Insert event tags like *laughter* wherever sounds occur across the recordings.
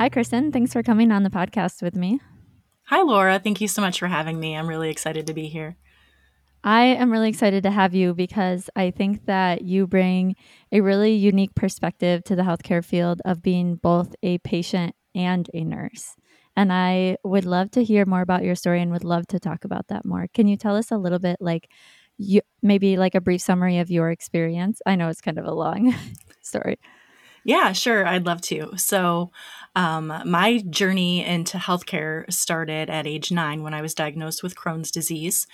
Hi, Kristin. Thanks for coming on the podcast with me. Hi, Laura. Thank you so much for having me. I'm really excited to be here. I am really excited to have you because I think that you bring a really unique perspective to the healthcare field of being both a patient and a nurse. And I would love to hear more about your story and would love to talk about that more. Can you tell us a little bit, like, you, maybe like a brief summary of your experience? I know it's kind of a long *laughs* story. Yeah, sure. I'd love to. So, um, my journey into healthcare started at age nine when I was diagnosed with Crohn's disease.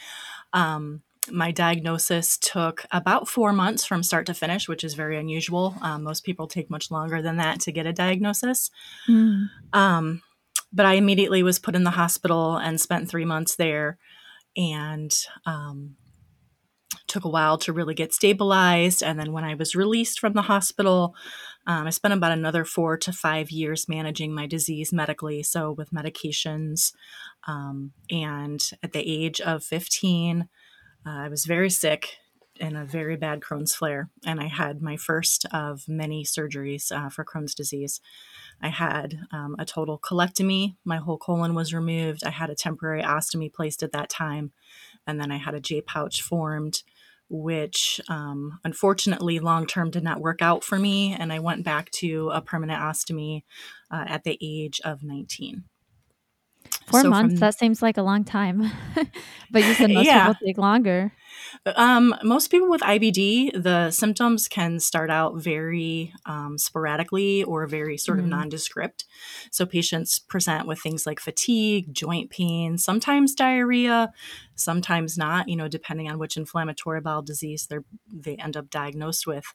Um, my diagnosis took about four months from start to finish, which is very unusual. Um, most people take much longer than that to get a diagnosis. Mm. Um, but I immediately was put in the hospital and spent three months there. And um, took a while to really get stabilized. And then when I was released from the hospital, um, I spent about another four to five years managing my disease medically, so with medications. Um, and at the age of 15, uh, I was very sick in a very bad Crohn's flare, and I had my first of many surgeries uh, for Crohn's disease. I had um, a total colectomy. My whole colon was removed. I had a temporary ostomy placed at that time, and then I had a J pouch formed which um, unfortunately long term did not work out for me. And I went back to a permanent ostomy uh, at the age of 19. Four so months, from, that seems like a long time. *laughs* but you said most yeah. people take longer. Um, most people with IBD, the symptoms can start out very um, sporadically or very sort mm-hmm. of nondescript. So patients present with things like fatigue, joint pain, sometimes diarrhea, sometimes not. You know, depending on which inflammatory bowel disease they they end up diagnosed with.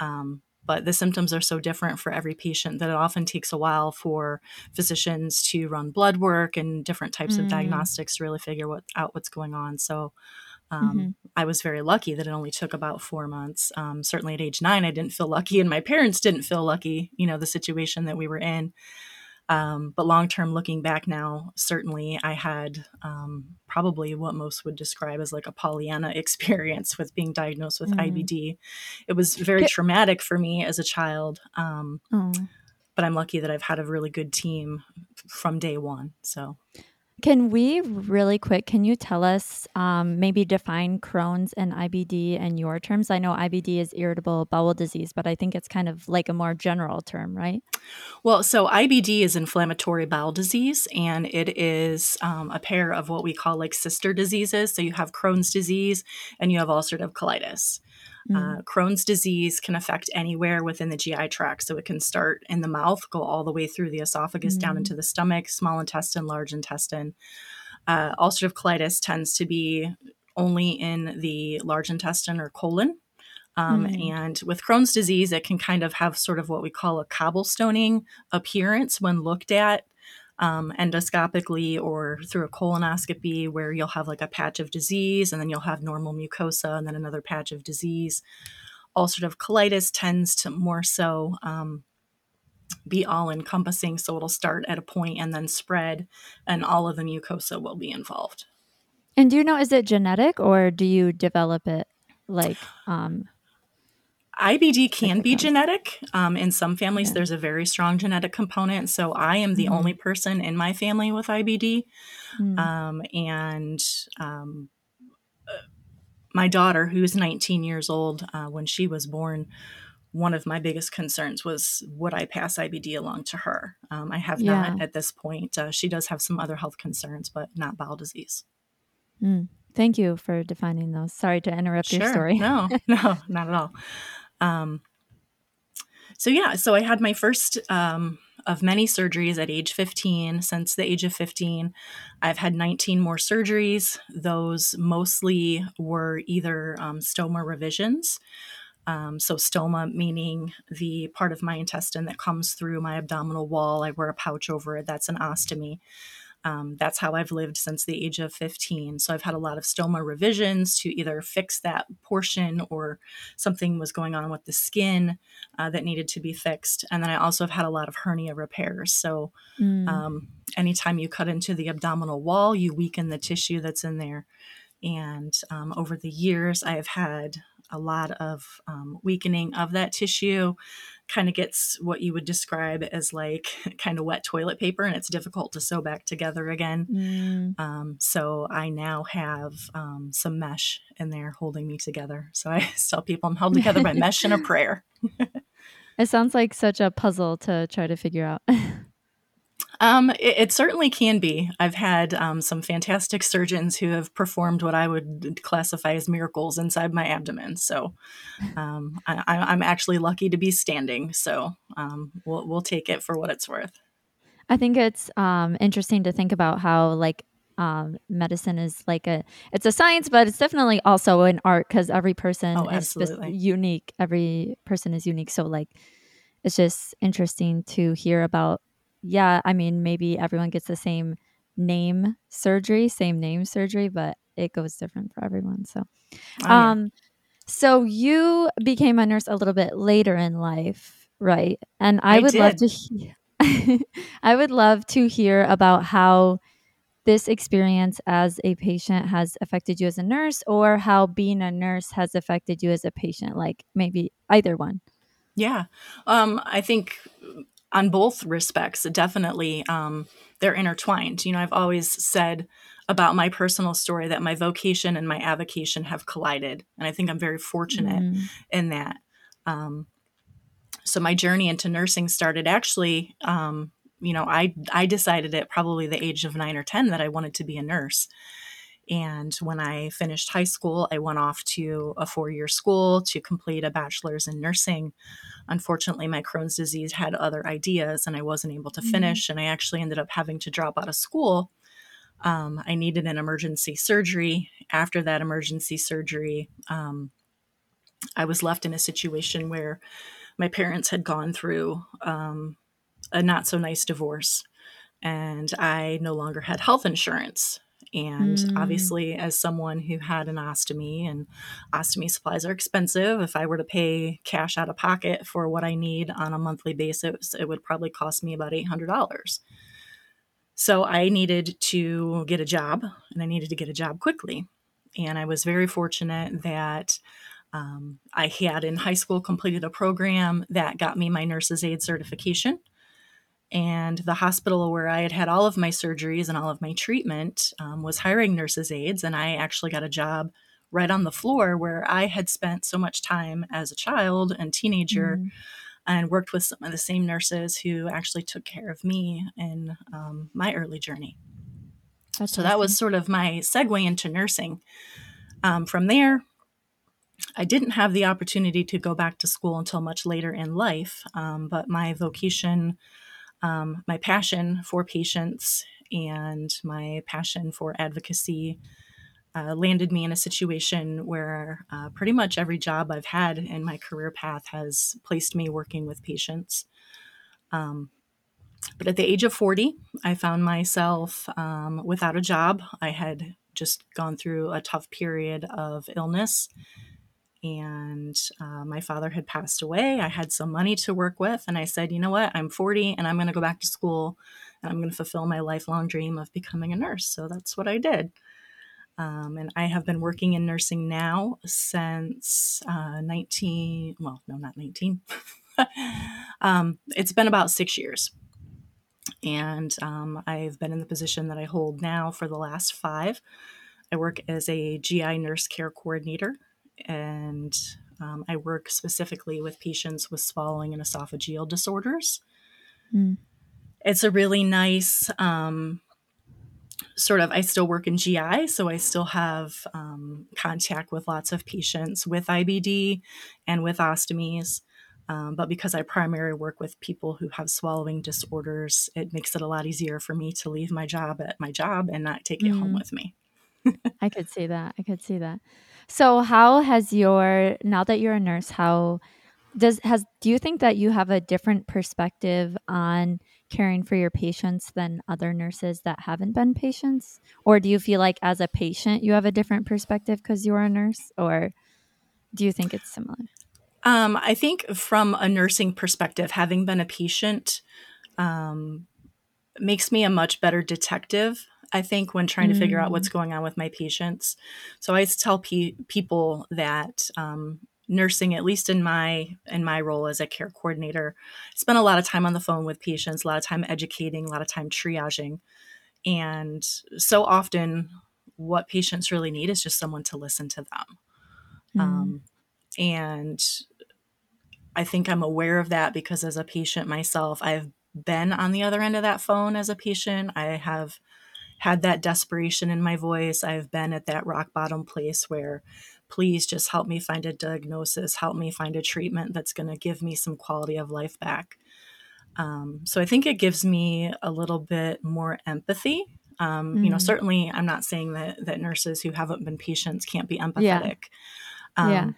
Um, but the symptoms are so different for every patient that it often takes a while for physicians to run blood work and different types mm. of diagnostics to really figure what, out what's going on. So um, mm-hmm. I was very lucky that it only took about four months. Um, certainly at age nine, I didn't feel lucky, and my parents didn't feel lucky, you know, the situation that we were in. Um, but long term, looking back now, certainly I had um, probably what most would describe as like a Pollyanna *laughs* experience with being diagnosed with mm-hmm. IBD. It was very traumatic for me as a child. Oh. But I'm lucky that I've had a really good team from day one. So can we really quick? Can you tell us um, maybe define Crohn's and IBD in your terms? I know IBD is irritable bowel disease, but I think it's kind of like a more general term, right? Well, so IBD is inflammatory bowel disease, and it is um, a pair of what we call like sister diseases. So you have Crohn's disease and you have ulcerative colitis. Mm. Uh, Crohn's disease can affect anywhere within the GI tract. So it can start in the mouth, go all the way through the esophagus, mm. down into the stomach, small intestine, large intestine. Uh, ulcerative colitis tends to be only in the large intestine or colon. Um, mm. And with Crohn's disease, it can kind of have sort of what we call a cobblestoning appearance when looked at um, endoscopically or through a colonoscopy where you'll have like a patch of disease and then you'll have normal mucosa and then another patch of disease. Ulcerative colitis tends to more so um, be all encompassing. So it'll start at a point and then spread, and all of the mucosa will be involved. And do you know, is it genetic or do you develop it like um, IBD can be genetic. Um, in some families, yeah. there's a very strong genetic component. So I am the mm-hmm. only person in my family with IBD. Mm-hmm. Um, and um, uh, my daughter, who's 19 years old, uh, when she was born, one of my biggest concerns was would I pass IBD along to her? Um, I have yeah. not at this point. Uh, she does have some other health concerns, but not bowel disease. Mm. Thank you for defining those. Sorry to interrupt sure. your story. no, *laughs* no, not at all. Um, so yeah, so I had my first um, of many surgeries at age 15. Since the age of 15, I've had 19 more surgeries. Those mostly were either um, stoma revisions. Um, so, stoma meaning the part of my intestine that comes through my abdominal wall. I wear a pouch over it. That's an ostomy. Um, that's how I've lived since the age of 15. So I've had a lot of stoma revisions to either fix that portion or something was going on with the skin uh, that needed to be fixed. And then I also have had a lot of hernia repairs. So mm. um, anytime you cut into the abdominal wall, you weaken the tissue that's in there. And um, over the years, I have had a lot of um, weakening of that tissue kind of gets what you would describe as like *laughs* kind of wet toilet paper and it's difficult to sew back together again. Mm. Um, so I now have um, some mesh in there holding me together. So I *laughs* tell people I'm held together by mesh and a *laughs* prayer. it sounds like such a puzzle to try to figure out. Um, it, it, certainly can be. I've had um, some fantastic surgeons who have performed what I would classify as miracles inside my abdomen. So um, I, am actually lucky to be standing. So um, we'll, we'll take it for what it's worth. I think it's um, interesting to think about how like um, medicine is like a it's a science, but it's definitely also an art because every person oh, is unique. Every person is unique. So like it's just interesting to hear about yeah, I mean, maybe everyone gets the same name surgery, same name surgery, but it goes different for everyone. So, oh, yeah. um, so you became a nurse a little bit later in life, right? And I, I would did. love to, he- *laughs* I would love to hear about how this experience as a patient has affected you as a nurse, or how being a nurse has affected you as a patient. Like maybe either one. Yeah, um, I think on both respects, definitely um, they're intertwined. You know, I've always said about my personal story that my vocation and my avocation have collided. And I think I'm very fortunate mm. in that. Um, so my journey into nursing started actually, um, you know, I, I decided at probably the age of nine or 10 that I wanted to be a nurse. And when I finished high school, I went off to a four year school to complete a bachelor's in nursing. Unfortunately, my Crohn's disease had other ideas and I wasn't able to mm-hmm. finish. And I actually ended up having to drop out of school. Um, I needed an emergency surgery. After that emergency surgery, um, I was left in a situation where my parents had gone through um, a not so nice divorce and I no longer had health insurance. And mm. obviously, as someone who had an ostomy, and ostomy supplies are expensive, if I were to pay cash out of pocket for what I need on a monthly basis, it would probably cost me about $800. So I needed to get a job, and I needed to get a job quickly. And I was very fortunate that um, I had in high school completed a program that got me my nurse's aide certification and the hospital where I had had all of my surgeries and all of my treatment um, was hiring nurses' aides. And I actually got a job right on the floor where I had spent so much time as a child and teenager mm. and worked with some of the same nurses who actually took care of me in um, my early journey. That's so awesome. that was sort of my segue into nursing. Um, from there, I didn't have the opportunity to go back to school until much later in life, um, but my vocation um, my passion for patients and my passion for advocacy uh, landed me in a situation where uh, pretty much every job I've had in my career path has placed me working with patients. Um, but at the age of 40, I found myself um, without a job. I had just gone through a tough period of illness and uh, my father had passed away. I had some money to work with, and I said, you know what, I'm 40 and I'm going to go back to school and I'm going to fulfill my lifelong dream of becoming a nurse. So that's what I did. Um, and I have been working in nursing now since uh, 19, well, no, not 19. *laughs* um, it's been about six years. And um, I've been in the position that I hold now for the last five. I work as a GI nurse care coordinator and um, I work specifically with patients with swallowing and esophageal disorders. Mm. It's a really nice um, sort of, I still work in GI, so I still have um, contact with lots of patients with IBD and with ostomies. Um, but because I primarily work with people who have swallowing disorders, it makes it a lot easier for me to leave my job at my job and not take it mm. home with me. *laughs* I could see that. I could see that. So how has your now that you're a nurse, how does has do you think that you have a different perspective on caring for your patients than other nurses that haven't been patients? Or do you feel like as a patient you have a different perspective because you're a nurse? Or do you think it's similar? Um, I think from a nursing perspective, having been a patient um, makes me a much better detective I think, when trying to figure out what's mm. going on with my patients. So I tell pe- people that um, nursing at least in my in my role as a care coordinator spent a lot of time on the phone with patients a lot of time educating a lot of time triaging and so often what patients really need is just someone to listen to them mm. um, and i think i'm aware of that because as a patient myself i've been on the other end of that phone as a patient i have had that desperation in my voice i've been at that rock bottom place where please just help me find a diagnosis, help me find a treatment that's going to give me some quality of life back. Um, so I think it gives me a little bit more empathy. Um, mm-hmm. You know, mm. certainly I'm not saying that that nurses who haven't been patients can't be empathetic. Yeah. Um, yeah.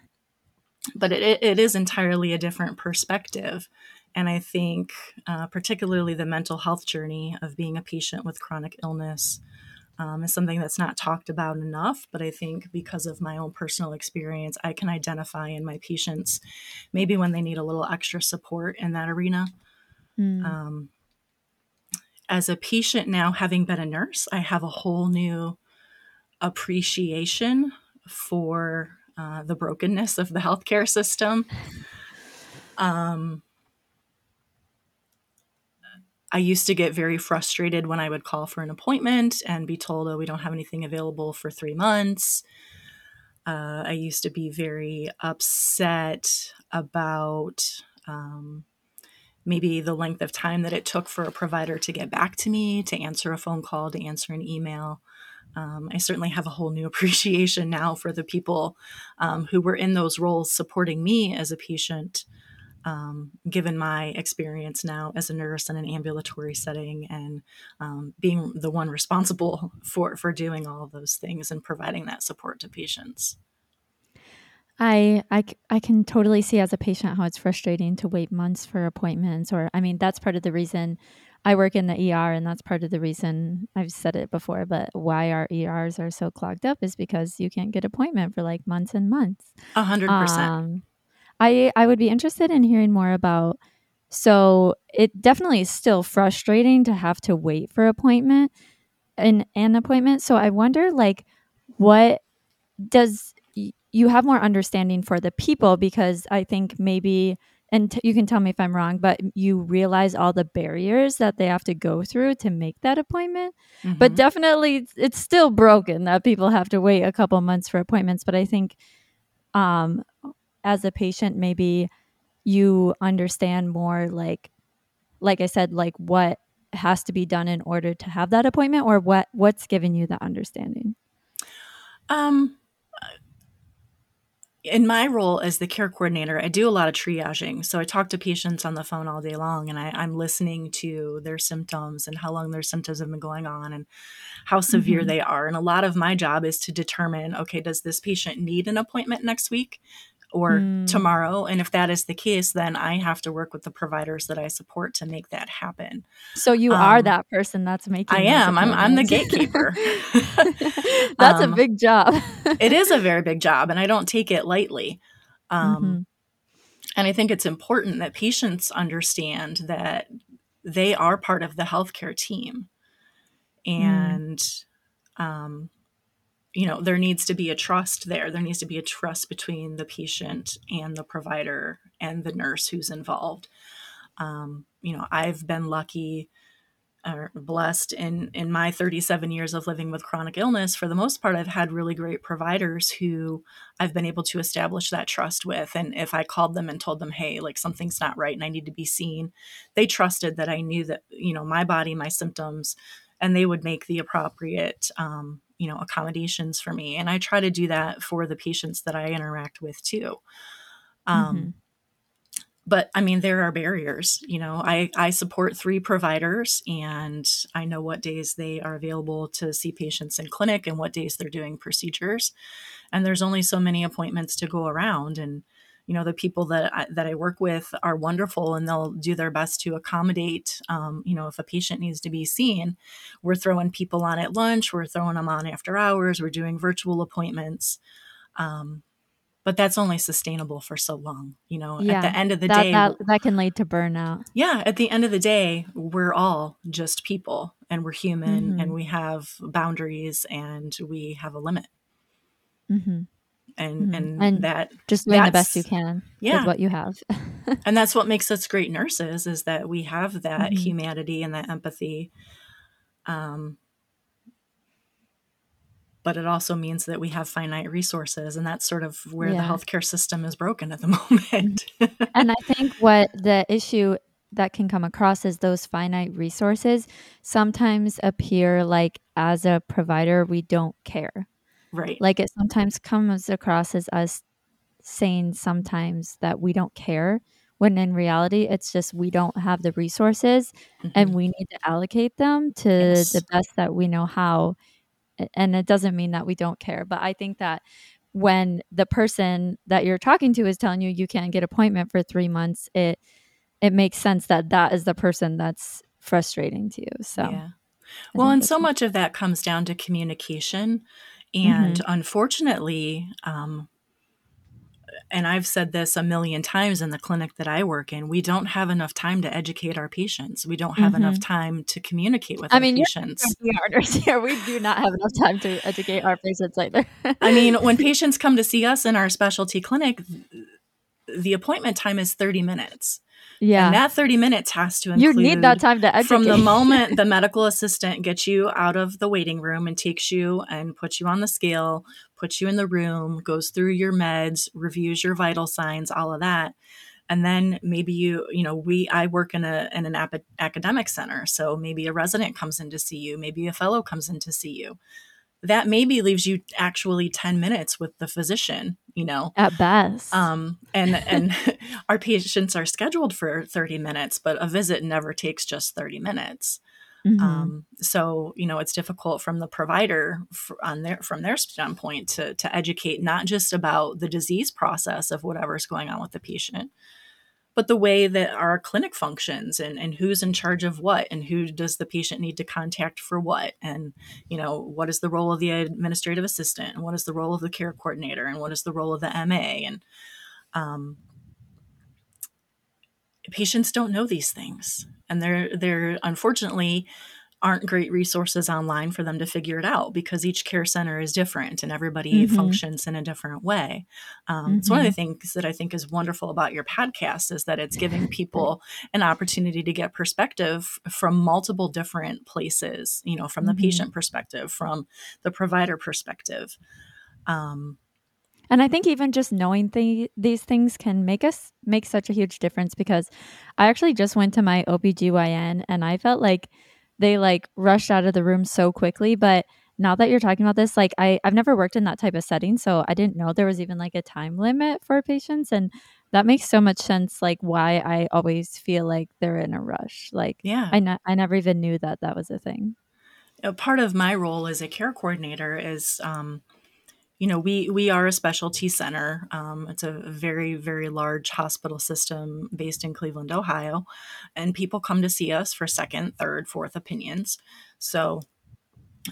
But it, it is entirely a different perspective. And I think, uh, particularly the mental health journey of being a patient with chronic illness, um, is something that's not talked about enough. But I think because of my own personal experience, I can identify in my patients maybe when they need a little extra support in that arena. Mm. Um, as a patient now, having been a nurse, I have a whole new appreciation for uh, the brokenness of the healthcare system. Um, I used to get very frustrated when I would call for an appointment and be told, oh, we don't have anything available for three months. Uh, I used to be very upset about um, maybe the length of time that it took for a provider to get back to me, to answer a phone call, to answer an email. Um, I certainly have a whole new *laughs* appreciation now for the people um, who were in those roles supporting me as a patient um, given my experience now as a nurse in an ambulatory setting and um, being the one responsible *laughs* for for doing all of those things and providing that support to patients. I, I, I can totally see as a patient how it's frustrating to wait months for appointments or I mean that's part of the reason I work in the ER and that's part of the reason I've said it before but why our ERs are so clogged up is because you can't get appointment for like months and months. A hundred percent. I I would be interested in hearing more about so it definitely is still frustrating to have to wait for appointment an an appointment. So I wonder like what does you have more understanding for the people because I think maybe and t- you can tell me if I'm wrong, but you realize all the barriers that they have to go through to make that appointment. Mm-hmm. But definitely, it's still broken that people have to wait a couple months for appointments. But I think um, as a patient maybe you understand more like like i said like what has to be done in order to have that appointment or what what's given you that understanding um in my role as the care coordinator, I do a lot of triaging. So I talk to patients on the phone all day long and I, am listening to their symptoms and how long their symptoms have been going on and how severe mm-hmm. they are. And a lot of my job is to determine okay, does this patient need an appointment next week? Or mm. tomorrow. And if that is the case, then I have to work with the providers that I support to make that happen. So you um, are that person that's making. I am. I'm. I'm the gatekeeper. *laughs* *laughs* that's um, a big job. it is a very *laughs* big job, and I don't take it lightly. Um, mm-hmm. And I think it's important that patients understand that they are part of the healthcare team, mm. and mm. You know there needs to be a trust there. There needs to be a trust between the patient and the provider and the nurse who's involved. Um, you know i've been lucky or blessed in in my 37 years of living with chronic illness. For the most part i've had really great providers who i've been able to establish that trust with. And if i called them and told them hey like something's not right and i need to be seen they trusted that i knew that you know my body my symptoms and they would make the appropriate um, you know accommodations for me and i try to do that for the patients that i interact with too um, mm-hmm. but i mean there are barriers you know i i support three providers and i know what days they are available to see patients in clinic and what days they're doing procedures and there's only so many appointments to go around and you know the people that I, that I work with are wonderful and they'll do their best to accommodate um, you know if a patient needs to be seen we're throwing people on at lunch we're throwing them on after hours we're doing virtual appointments um, but that's only sustainable for so long you know yeah, at the end of the that, day that, that can lead to burnout yeah at the end of the day we're all just people and we're human mm-hmm. and we have boundaries and we have a limit mm-hmm. And Mhm. and, And that Just doing the best you can yeah with what you have. and that's what makes us great nurses is that we have that Mhm. humanity and that empathy um, but it also means that we have finite resources and that's sort of where the healthcare system is broken at the *laughs* moment and I think what the issue that can come across is those finite resources sometimes appear like as a provider we don't care. Right Like it sometimes comes across as us saying sometimes that we don't care when in reality it's just we don't have the resources and Mhm. we need to allocate them to Yes. the best that we know how and it doesn't mean that we don't care but i think that when the person that you're talking to is telling you you can't get appointment for 3 months it it makes sense that that is the person that's frustrating to you so yeah well and so much of that comes down to communication and Mm-hmm. unfortunately um, and I've said this a million times in the clinic that I work in, we don't have enough time to educate our patients. We don't have enough time to communicate with Mm-hmm. I our mean, patients. *laughs* we are nurses here we do not have enough time to educate our patients either I mean, *laughs* when patients come to see us in our specialty clinic, the appointment time is 30 minutes. Yeah And that 30 minutes has to include. you need that time to educate from the *laughs* moment the medical assistant gets you out of the waiting room and takes you and puts you on the scale, puts you in the room, goes through your meds, reviews your vital signs, all of that. And then maybe you, you know, we, I work in a, in an ap- academic center. So maybe a resident comes in to see you, maybe a fellow comes in to see you. That maybe leaves you actually 10 minutes with the physician, you know, at best um, and and *laughs* our patients are scheduled for 30 minutes, but a visit never takes just 30 minutes. Mhm. Um, so you know it's difficult from the provider f- on their from their standpoint to to educate not just about the disease process of whatever's going on with the patient, but the way that our clinic functions and, and who's in charge of what and who does the patient need to contact for what and you know what is the role of the administrative assistant and what is the role of the care coordinator and what is the role of the ma and um, patients don't know these things and they're they're unfortunately aren't great resources online for them to figure it out because each care center is different and everybody Mhm. functions in a different way um, it's one of the things that i think is wonderful about your podcast is that it's giving *laughs* people an opportunity to get perspective from multiple different places you know from the Mhm. patient perspective from the provider perspective um, And I think even just knowing th- these things can make us make such a huge difference because I actually just went to my OBGYN and I felt like they like rushed out of the room so quickly. But now that you're talking about this, like I, I've never worked in that type of setting. So I didn't know there was even like a time limit for patients. And that makes so much sense, like why I always feel like they're in a rush. Like yeah I, ne- I never even knew that that was a thing. a part of my role as a care coordinator is um, you know we we are a specialty center. Um, it's a very very large hospital system based in cleveland ohio and people come to see us for second third fourth opinions. So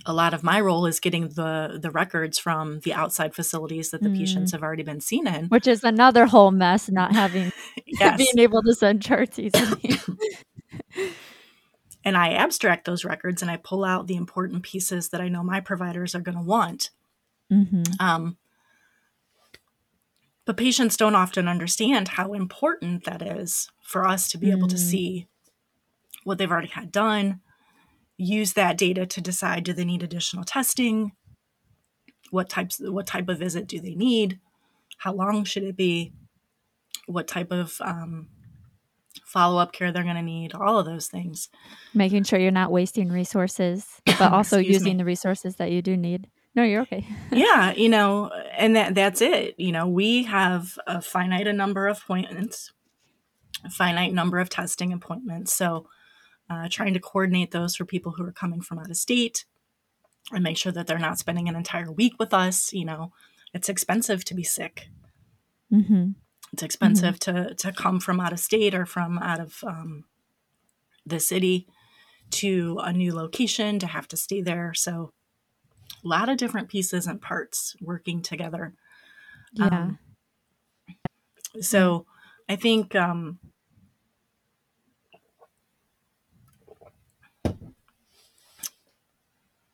a lot of my role is getting the the records from the outside facilities that the Mm. patients have already been seen in. Which is another whole mess, not having *laughs* yes. being able to send charts easily. *laughs* and i abstract those records and i pull out the important pieces that i know my providers are going to want hmm Um, but patients don't often understand how important that is for us to be able to Mm. see what they've already had done, use that data to decide do they need additional testing, what types what type of visit do they need, how long should it be, what type of um, follow up care they're going to need, all of those things. Making sure you're not wasting resources, but *coughs* also using me. the resources that you do need. No, you're okay. *laughs* yeah, you know, and that that's it. You know, we have a finite a number of appointments, a finite number of testing appointments. So, uh, trying to coordinate those for people who are coming from out of state and make sure that they're not spending an entire week with us. You know, it's expensive to be sick. hmm It's expensive to to come from out of state or from out of um, the city to a new location to have to stay there. So, a lot of different pieces and parts working together. Yeah. Um, So I think um,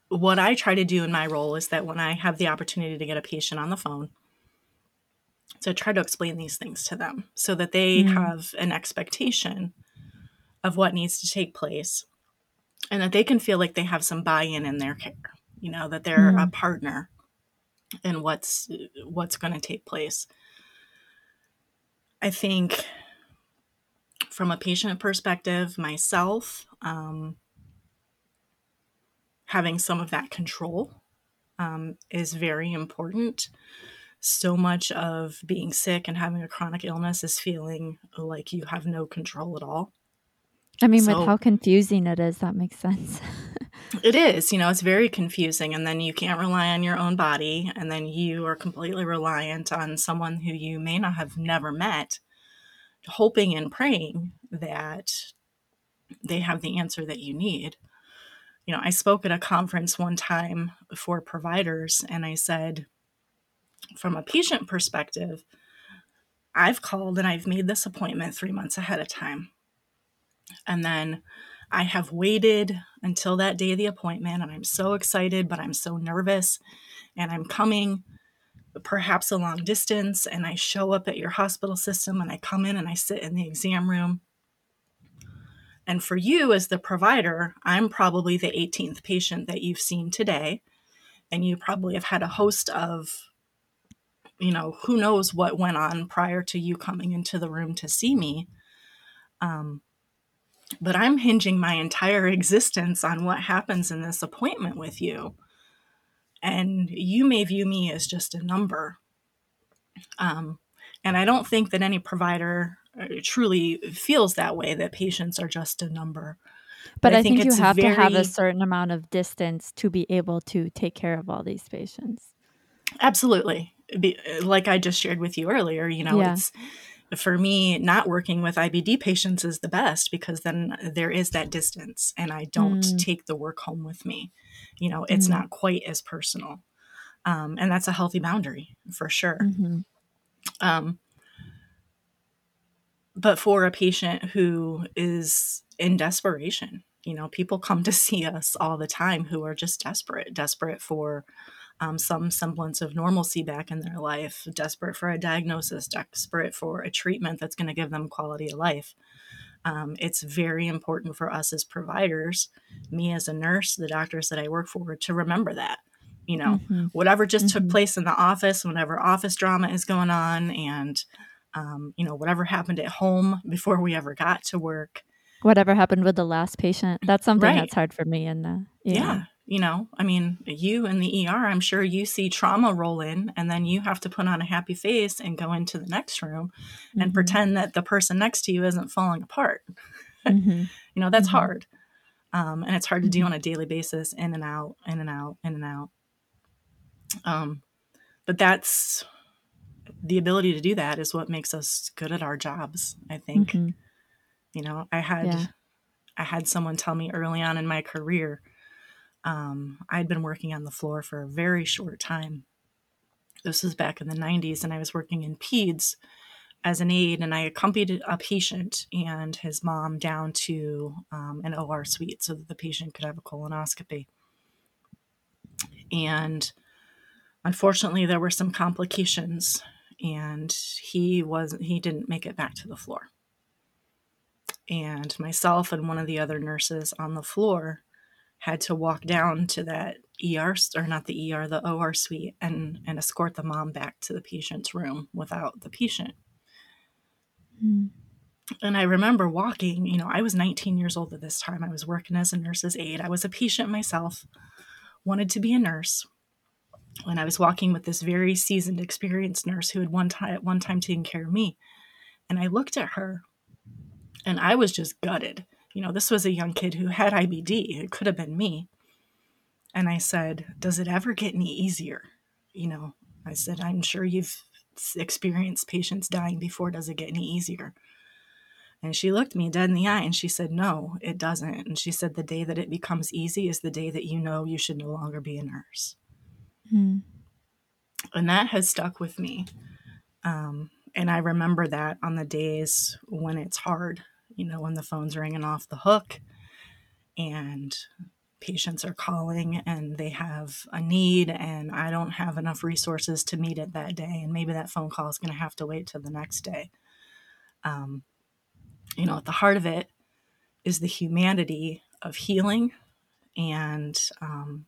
what I try to do in my role is that when I have the opportunity to get a patient on the phone, So I try to explain these things to them so that they mm. have an expectation of what needs to take place and that they can feel like they have some buy-in in their care you know that they're mm. a partner in what's what's going to take place i think from a patient perspective myself um, having some of that control um, is very important so much of being sick and having a chronic illness is feeling like you have no control at all I mean, so, with how confusing it is, that makes sense. *laughs* it is, you know, it's very confusing. And then you can't rely on your own body. And then you are completely reliant on someone who you may not have never met, hoping and praying that they have the answer that you need. You know, I spoke at a conference one time for providers, and I said, from a patient perspective, I've called and I've made this appointment three months ahead of time and then I have waited until that day of the appointment, and I'm so excited, but I'm so nervous. And I'm coming perhaps a long distance, and I show up at your hospital system, and I come in and I sit in the exam room. And for you, as the provider, I'm probably the 18th patient that you've seen today. And you probably have had a host of, you know, who knows what went on prior to you coming into the room to see me. Um, but I'm hinging my entire existence on what happens in this appointment with you. And you may view me as just a number. Um, and I don't think that any provider uh, truly feels that way, that patients are just a number. But, but I, I, think, think you have very... to have a certain amount of distance to be able to take care of all these patients. Absolutely. Be, like I just shared with you earlier, you know, yeah. it's for me, not working with IBD patients is the best because then there is that distance and I don't mm. take the work home with me. You know, it's mm. not quite as personal. Um, and that's a healthy boundary for sure. Mm-hmm. Um, but for a patient who is in desperation, you know, people come to *laughs* see us all the time who are just desperate, desperate for um, some semblance of normalcy back in their life, desperate for a diagnosis, desperate for a treatment that's going to give them quality of life. Um, it's very important for us as providers, me as a nurse, the doctors that I work for, to remember that. You know, mm-hmm. whatever just mm-hmm. took place in the office, whenever office drama is going on, and, um, you know, whatever happened at home before we ever got to work. Whatever happened with the last patient. That's something right. that's hard for me. And uh, yeah. yeah you know i mean you in the er i'm sure you see trauma roll in and then you have to put on a happy face and go into the next room mm-hmm. and pretend that the person next to you isn't falling apart mm-hmm. *laughs* you know that's mm-hmm. hard um, and it's hard to do mm-hmm. on a daily basis in and out in and out in and out um, but that's the ability to do that is what makes us good at our jobs i think mm-hmm. you know i had yeah. i had someone tell me early on in my career um, I'd been working on the floor for a very short time. This was back in the 90s, and I was working in PEDS as an aide, and I accompanied a patient and his mom down to um, an OR suite so that the patient could have a colonoscopy. And unfortunately, there were some complications, and he was he didn't make it back to the floor. And myself and one of the other nurses on the floor had to walk down to that ER or not the ER, the OR suite and and escort the mom back to the patient's room without the patient. Mm. And I remember walking, you know, I was 19 years old at this time. I was working as a nurse's aide. I was a patient myself, wanted to be a nurse. When I was walking with this very seasoned, experienced nurse who had one time at one time taken care of me. And I looked at her and I was just gutted you know, this was a young kid who had IBD. It could have been me. And I said, Does it ever get any easier? You know, I said, I'm sure you've experienced patients dying before. Does it get any easier? And she looked me dead in the eye and she said, No, it doesn't. And she said, The day that it becomes easy is the day that you know you should no longer be a nurse. Mm. And that has stuck with me. Um, and I remember that on the days when it's hard you know, when the phone's ringing off the hook and patients are calling and they have a need and I don't have enough resources to meet it that day. And maybe that phone call is going to have to wait till the next day. Um, you know, at the heart of it is the humanity of healing and um,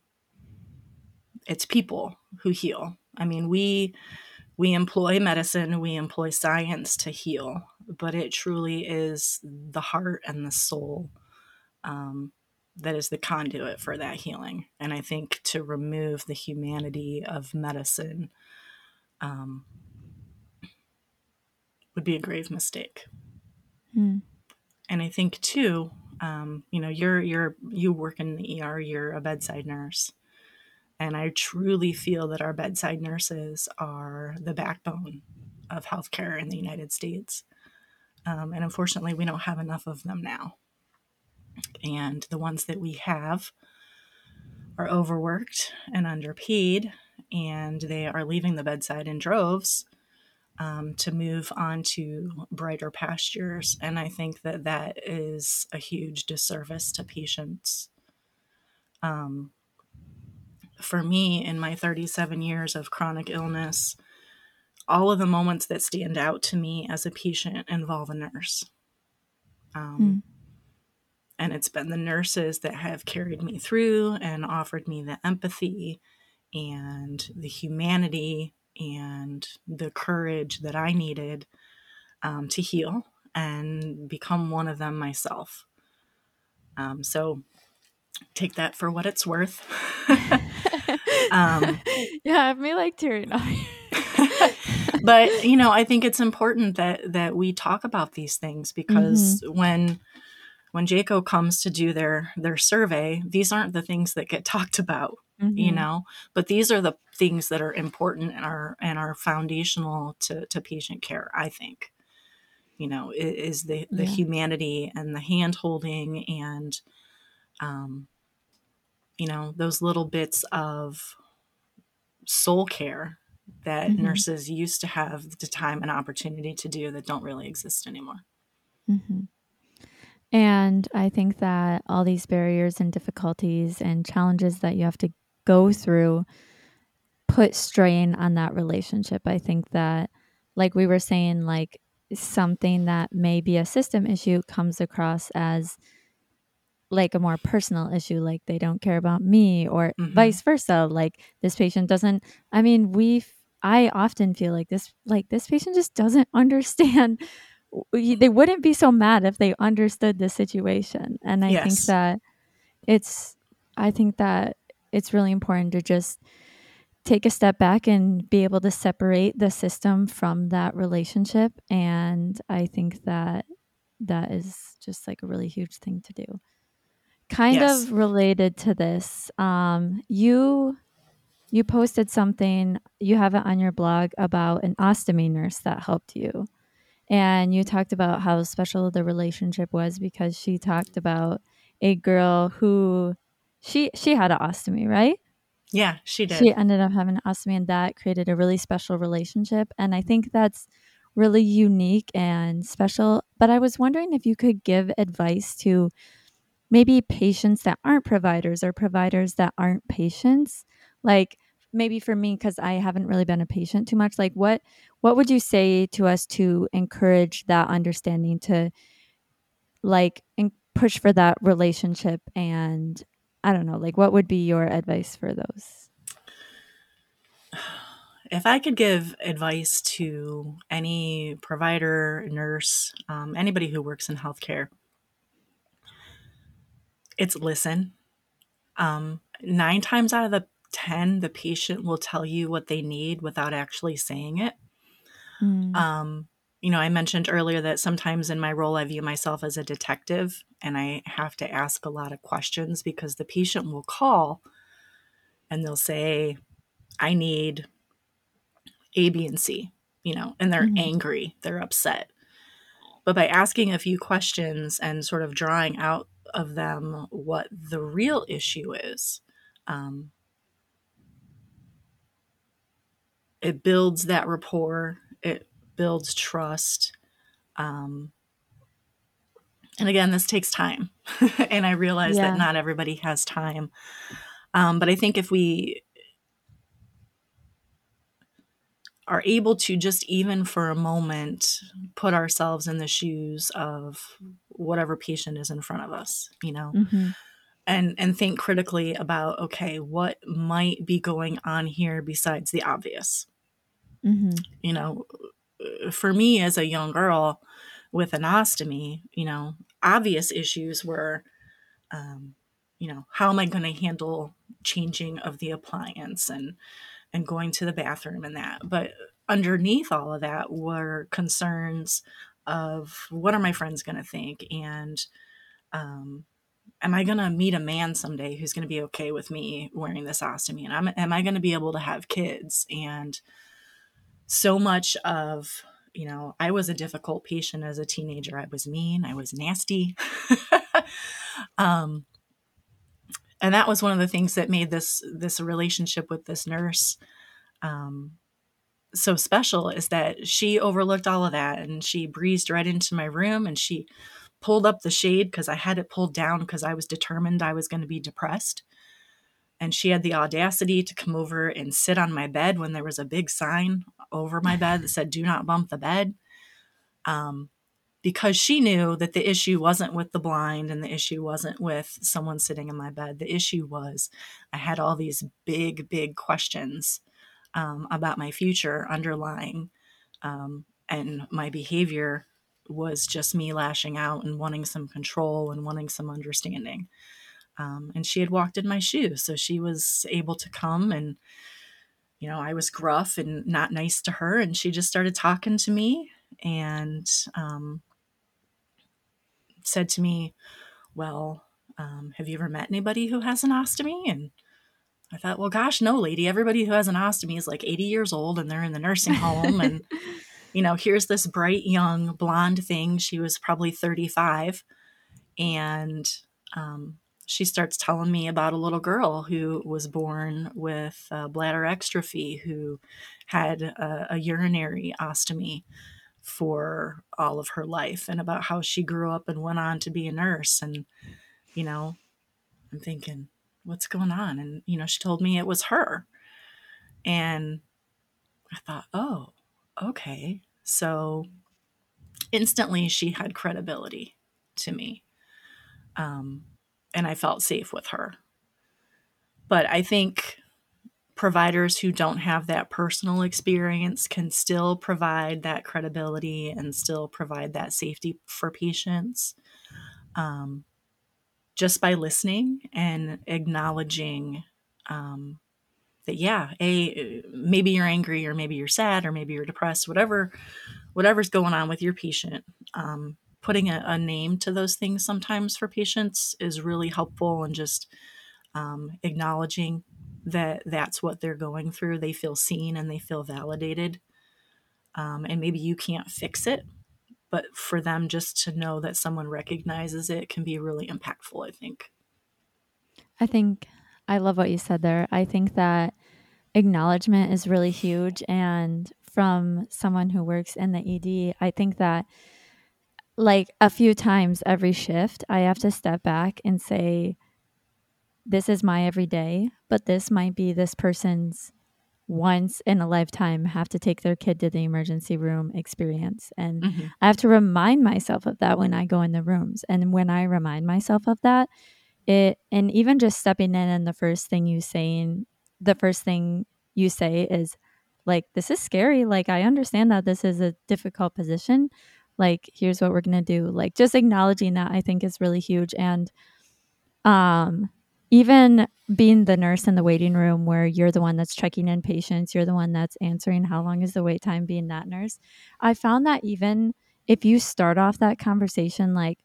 it's people who heal. I mean, we we employ medicine, we employ science to heal, but it truly is the heart and the soul um, that is the conduit for that healing. And I think to remove the humanity of medicine um, would be a grave mistake. Mm. And I think too, um, you know, you're you're you work in the ER, you're a bedside nurse, and I truly feel that our bedside nurses are the backbone of healthcare in the United States. Um, and unfortunately, we don't have enough of them now. And the ones that we have are overworked and underpaid, and they are leaving the bedside in droves um, to move on to brighter pastures. And I think that that is a huge disservice to patients. Um, for me, in my 37 years of chronic illness, all of the moments that stand out to me as a patient involve a nurse. Um, mm. And it's been the nurses that have carried me through and offered me the empathy and the humanity and the courage that I needed um, to heal and become one of them myself. Um, so take that for what it's worth. *laughs* um, yeah, I may like tearing up. *laughs* but you know, I think it's important that that we talk about these things because mm-hmm. when when JCAHO comes to do their their survey, these aren't the things that get *laughs* talked about mm-hmm. you know but these are the things that are important and are and are foundational to, to patient care i think you know is the the yeah. humanity and the hand holding and um you know those little bits of soul care that mm-hmm. nurses used to have the time and opportunity to do that don't really exist anymore mm-hmm. And I think that all these barriers and difficulties and challenges that you have to go through put strain on that relationship. I think that, like we were saying, like something that may be a system issue comes across as like a more personal issue like they don't care about me or mm-hmm. vice versa like this patient doesn't i mean we i often feel like this like this patient just doesn't *laughs* understand they wouldn't be so mad if they understood the situation and i yes. think that it's i think that it's really important to just take a step back and be able to separate the system from that relationship and i think that that is just like a really huge thing to do kind yes. of related to this um, you you posted something you have it on your blog about an ostomy nurse that helped you and you talked about how special the relationship was because she talked about a girl who she she had an ostomy, right? Yeah, she did. She ended up having an ostomy, and that created a really special relationship. And I think that's really unique and special. But I was wondering if you could give advice to maybe patients that aren't providers or providers that aren't patients. Like maybe for me, because I haven't really been a patient too much. Like what what would you say to us to encourage that understanding to like push for that relationship and I don't know, like what would be your advice for those? If I could give advice to any provider, nurse, um, anybody who works in healthcare, it's listen. Um, nine times out of the 10, the patient will tell you what they need without actually saying it. Mm. Um, you know, I mentioned earlier that sometimes in my role, I view myself as a detective and I have to ask a lot of questions because the patient will call and they'll say, I need A, B, and C, you know, and they're mm-hmm. angry, they're upset. But by asking a few questions and sort of drawing out of them what the real issue is, um, it builds that rapport. It builds trust. Um, and again, this takes time. *laughs* and I realize Yeah. that not everybody has time. Um, but I think if we are able to just even for a moment put ourselves in the shoes of whatever patient is in front of us, you know, hmm and and think critically about okay, what might be going on here besides the obvious. hmm You know, for me as a young girl with an ostomy, you know, obvious issues were um, you know, how am I going to handle changing of the appliance and and going to the bathroom and that. But underneath all of that were concerns of what are my friends going to think and um, am I going to meet a man someday who's going to be okay with me wearing this ostomy and I'm, am I going to be able to have kids? And so much of you know I was a difficult patient as a teenager. I was mean I was nasty. *laughs* Um, and that was one of the things that made this this relationship with this nurse um, so special is that she overlooked all of that and she breezed right into my room and she pulled up the shade because I had it pulled down because I was determined I was going to be depressed. And she had the audacity to come over and sit on my bed when there was a big sign over my bed that said, Do not bump the bed. Um, because she knew that the issue wasn't with the blind and the issue wasn't with someone sitting in my bed. The issue was I had all these big, big questions um, about my future underlying. Um, and my behavior was just me lashing out and wanting some control and wanting some understanding. Um, and she had walked in my shoes. So she was able to come and, you know, I was gruff and not nice to her. And she just started talking to me and um, said to me, Well, um, have you ever met anybody who has an ostomy? And I thought, well, gosh, no, lady. Everybody who has an ostomy is like 80 years old and they're in the nursing home. and, *laughs* you know, here's this bright, young, blonde thing. She was probably 35. And um, she starts telling me about a little girl who was born with uh, bladder exstrophy, who had a, a urinary ostomy for all of her life, and about how she grew up and went on to be a nurse. And, you know, I'm thinking, what's going on? And, you know, she told me it was her. And I thought, oh, okay. So instantly she had credibility to me. Um, and I felt safe with her. But I think providers who don't have that personal experience can still provide that credibility and still provide that safety for patients um, just by listening and acknowledging um, that yeah a maybe you're angry or maybe you're sad or maybe you're depressed whatever whatever's going on with your patient um, putting a, a, name to those things sometimes for patients is really helpful and just um, acknowledging that that's what they're going through. They feel seen and they feel validated um, and maybe you can't fix it but for them just to know that someone recognizes it can be really impactful i think I think I love what you said there. I think that acknowledgement is really huge. And from someone who works in the ED, I think that like a few times every shift, I have to step back and say, this is my everyday, but this might be this person's once in a lifetime have to take their kid to the emergency room experience. And mm-hmm. I have to remind myself of that when I go in the rooms. And when I remind myself of that, it and even just stepping in and the first thing you saying the first thing you say is like this is scary like i understand that this is a difficult position like here's what we're going to do like just acknowledging that i think is really huge and um even being the nurse in the waiting room where you're the one that's checking in patients you're the one that's answering how long is the wait time being that nurse i found that even if you start off that conversation like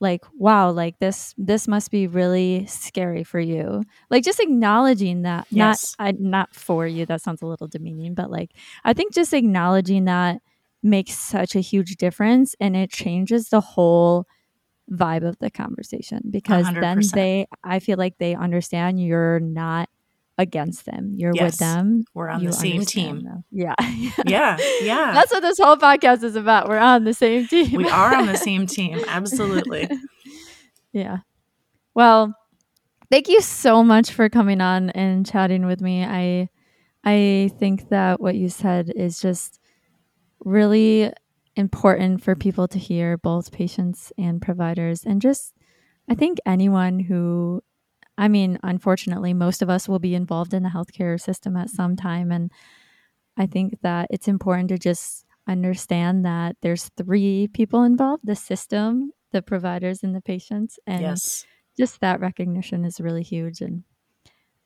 like wow like this this must be really scary for you like just acknowledging that yes. not I, not for you that sounds a little demeaning but like i think just acknowledging that makes such a huge difference and it changes the whole vibe of the conversation because 100%. then they i feel like they understand you're not against them. You're Yes. with them. We're on you the same team. them. Yeah. *laughs* Yeah, yeah. That's what this whole podcast is about. We're on the same team. we are on the same *laughs* team. Absolutely. yeah. Well, thank you so much for coming on and chatting with me. I I think that what you said is just really important for people to hear, both patients and providers, and just I think anyone who I mean, unfortunately, most of us will be involved in the healthcare system at some time. And I think that it's important to just understand that there's three people involved the system, the providers, and the patients. And yes. just that recognition is really huge. And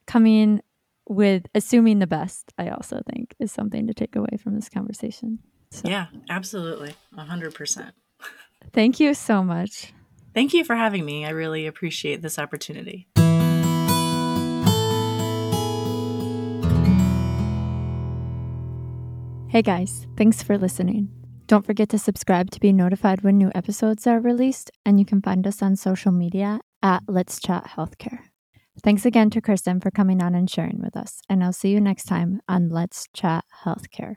coming with assuming the best, I also think is something to take away from this conversation. So Yeah, absolutely. 100%. thank you so much. Thank you for having me. I really appreciate this opportunity. Hey guys, thanks for listening. Don't forget to subscribe to be notified when new episodes are released, and you can find us on social media at Let's Chat Healthcare. Thanks again to Kristin for coming on and sharing with us, and I'll see you next time on Let's Chat Healthcare.